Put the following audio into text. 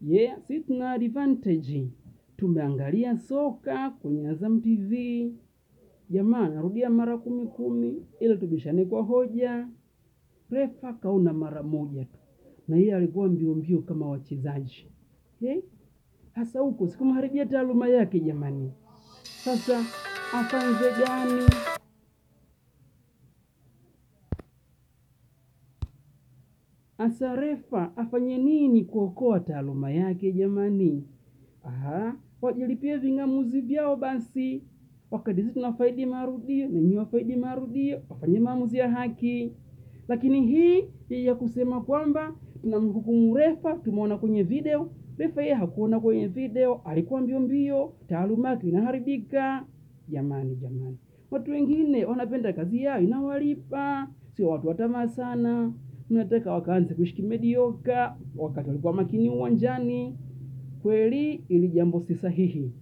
Yeah, si tuna advantage. Tumeangalia soka kwenye Azam TV. Jamaa, narudia mara kumi kumi. Ila tubishane kwa hoja. Refa kaona mara moja tu. Na yeye alikuwa mbio mbio kama wachezaji. Hasa huko, sikumharibia taaluma yake jamani. Sasa, afanze gani? Asa refa, afanye nini kuokoa taaluma yake jamani? Aha, wajilipie ving'amuzi vyao basi. Wakati sisi tunafaidi marudio, na wafaidi marudio, wafanye maamuzi ya haki. Lakini hii ya kusema kwamba tunamhukumu refa, tumeona kwenye video. Refa yeye hakuona kwenye video, alikuwa mbio mbio, taaluma yake inaharibika. Jamani jamani, watu wengine wanapenda kazi yao inawalipa. Sio watu wa tamaa sana. Mnataka wakaanze kuishi kimediocre, wakati walikuwa makini uwanjani. Kweli ili jambo si sahihi.